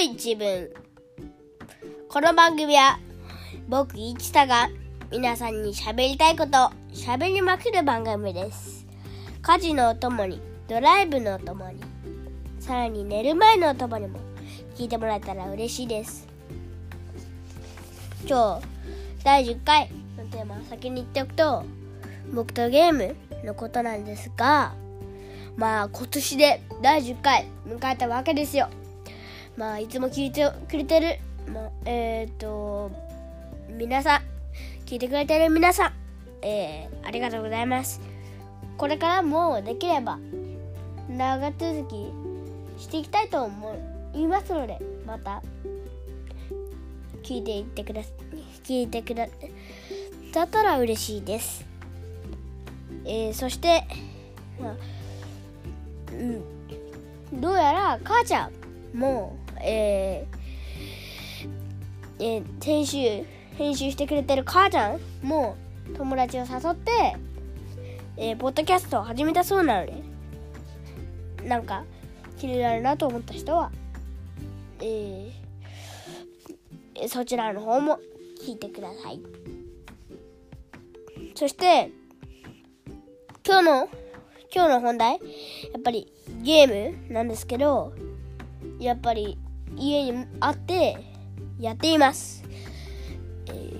い自分この番組は僕一太が皆さんに喋りたいこと喋りまくる番組です。家事のお供にドライブのお供にさらに寝る前のお供にも聞いてもらえたら嬉しいです。今日第10回のテーマを先に言っておくと僕とゲームのことなんですがまあ今年で第10回迎えたわけですよ。まあいつも聞いてくれてる、まあ、えっ、と皆さん聞いてくれてる皆さん、えー、ありがとうございます。これからもできれば長続きしていきたいと思いますのでまた聞いていってくださ聞いてくださったら嬉しいです、えー、そして、まあうん、どうやら母ちゃんもう、えーえー、編集編集してくれてる母ちゃんも友達を誘って、えー、ポッドキャストを始めたそうなのでなんか気になるなと思った人は、えー、そちらの方も聞いてください。そして今日の今日の本題やっぱりゲームなんですけどやっぱり家にあってやっています、えー、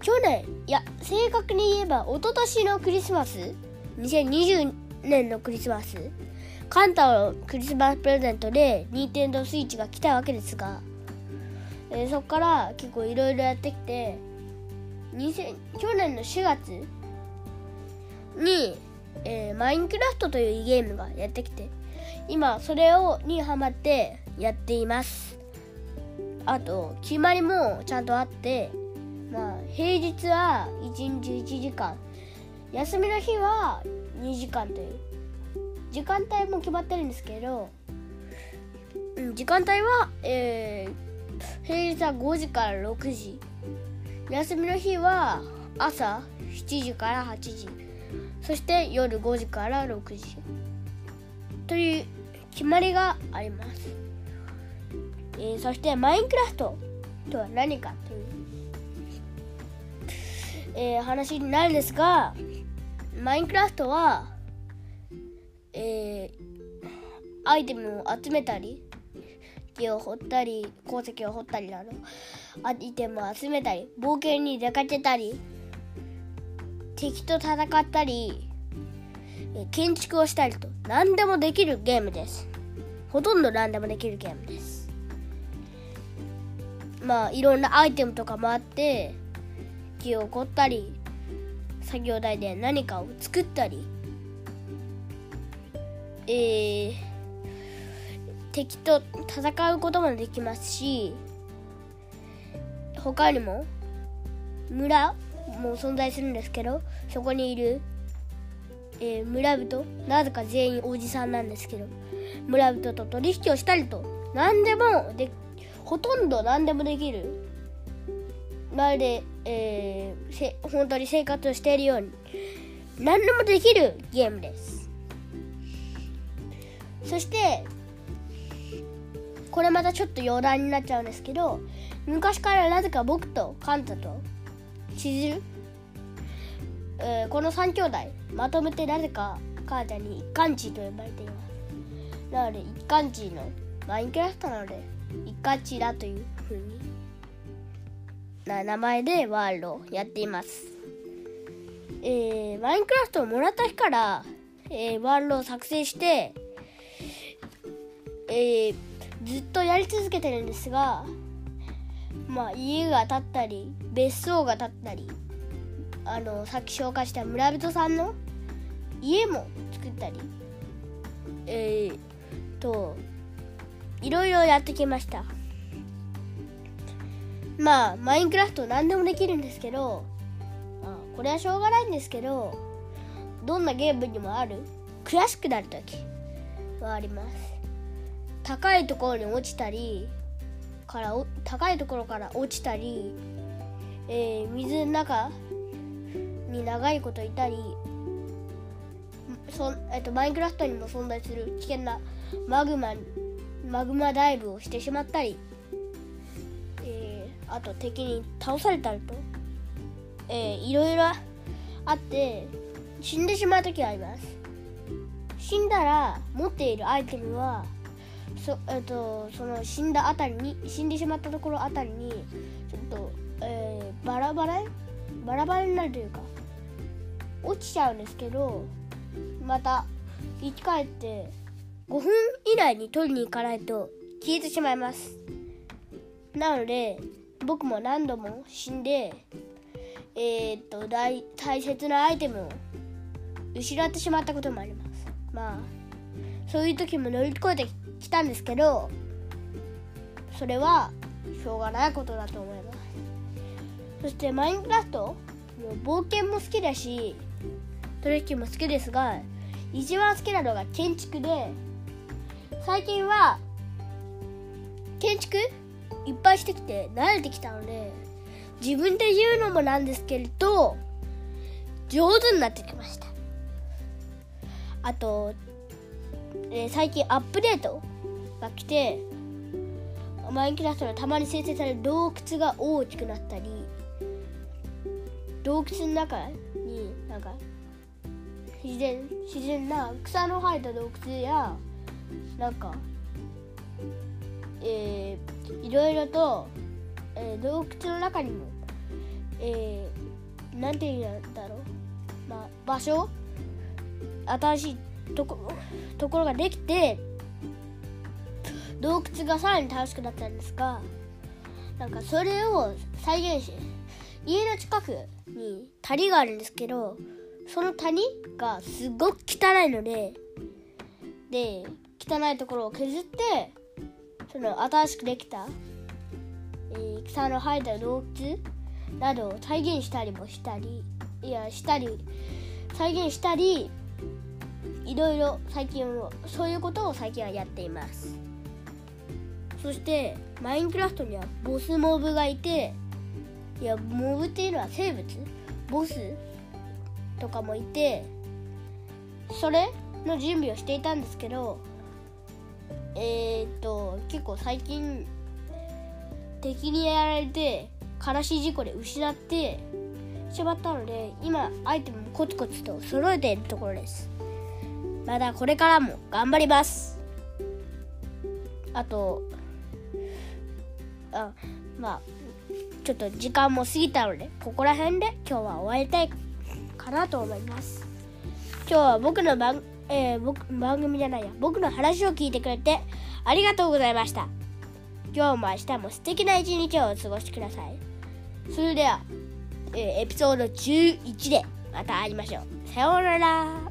去年いや正確に言えば一昨年のクリスマス2020年のクリスマスカンタのクリスマスプレゼントでニンテンドースイッチが来たわけですが、えー、そこから結構いろいろやってきて去年の4月にえー、マインクラフトというゲームがやってきて今それをにハマってやっています。あと決まりもちゃんとあってまあ平日は1日1時間。休みの日は2時間という。時間帯も決まってるんですけど、うん、時間帯は、えー、平日は5時から6時。休みの日は朝7時から8時。そして夜5時から6時。という決まりがあります、えー、そしてマインクラフトとは何かという、えー、話になるんですがマインクラフトは、えー、アイテムを集めたり木を掘ったり鉱石を掘ったりなどアイテムを集めたり冒険に出かけたり敵と戦ったり建築をしたりと何でもできるゲームです。ほとんど何でもできるゲームです。まあいろんなアイテムとかもあって木を掘ったり作業台で何かを作ったりえー、敵と戦うこともできますし他にも村も存在するんですけどそこにいる、えー、村人なぜか全員おじさんなんですけど村人と取引をしたりと何でもでほとんど何でもできる。まるで、えー、せ本当に生活をしているように。何でもできるゲームです。そしてこれまたちょっと余談になっちゃうんですけど昔からなぜか僕とカンタと千鶴、えー、この3兄弟まとめてなぜか母ちゃんに一貫地と呼ばれています。なので一貫地のマインクラフトなので一貫地だというふうにな名前でワールドをやっています。えー、マインクラフトをもらった日から、えー、ワールドを作成してえー、ずっとやり続けてるんですがまあ、家が建ったり別荘が建ったりあのさっき紹介した村人さんの家も作ったりえー、といろいろやってきました。まあマインクラフト何でもできるんですけど、まあ、これはしょうがないんですけどどんなゲームにもある悔しくなる時はあります。高いところに落ちたりから高いところから落ちたり、えー、水の中に長いこといたりそ、えっと、マインクラフトにも存在する危険なマグママグマダイブをしてしまったりえあと敵に倒されたりと、えー、いろいろあって死んでしまう時があります。死んだら持っているアイテムはそ,、えーと、その死んだあたりに死んでしまったところあたりにちょっと、えー、バラバラバラバラになるというか落ちちゃうんですけどまた生き返って5分以内に取りに行かないと消えてしまいます。なので僕も何度も死んでえー、っと大大切なアイテムを失ってしまったこともあります。まあそういう時も乗り越えてきたんですけどそれはしょうがないことだと思います。そしてマインクラフト冒険も好きだし取引も好きですが一番好きなのが建築で最近は建築？いっぱいしてきて慣れてきたので自分で言うのもなんですけれど上手になってきました。あと、えー、最近アップデートが来てマインクラフトのたまに生成される洞窟が大きくなったり洞窟の中になんか自然自然な草の生えた洞窟やなんかえー、いろいろと、えー、洞窟の中にもえー、なんて言うんだろう。まあ場所新しいとこところができて洞窟がさらに楽しくなったんですがなんかそれを再現し家の近くに谷があるんですけどその谷がすごく汚いのでで汚いところを削ってその新しくできた、えー、草の生えた洞窟などを再現したりもしたりいやしたり再現したりいろいろ最近はそういうことを最近はやっています。そしてマインクラフトにはボスモブがいていやモブっていうのは生物？ボスとかもいてそれの準備をしていたんですけどえー、っと結構最近敵にやられて悲しい事故で失ってしまったので今アイテムもコツコツと揃えているところです。まだこれからも頑張ります。あとあまあちょっと時間も過ぎたのでここら辺で今日は終わりたいかなと思います。今日は僕の番,、えー、僕番組じゃないや。僕の話を聞いてくれてありがとうございました。今日も明日も素敵な一日をお過ごしください。それでは、えー、エピソード11でまた会いましょう。さようなら。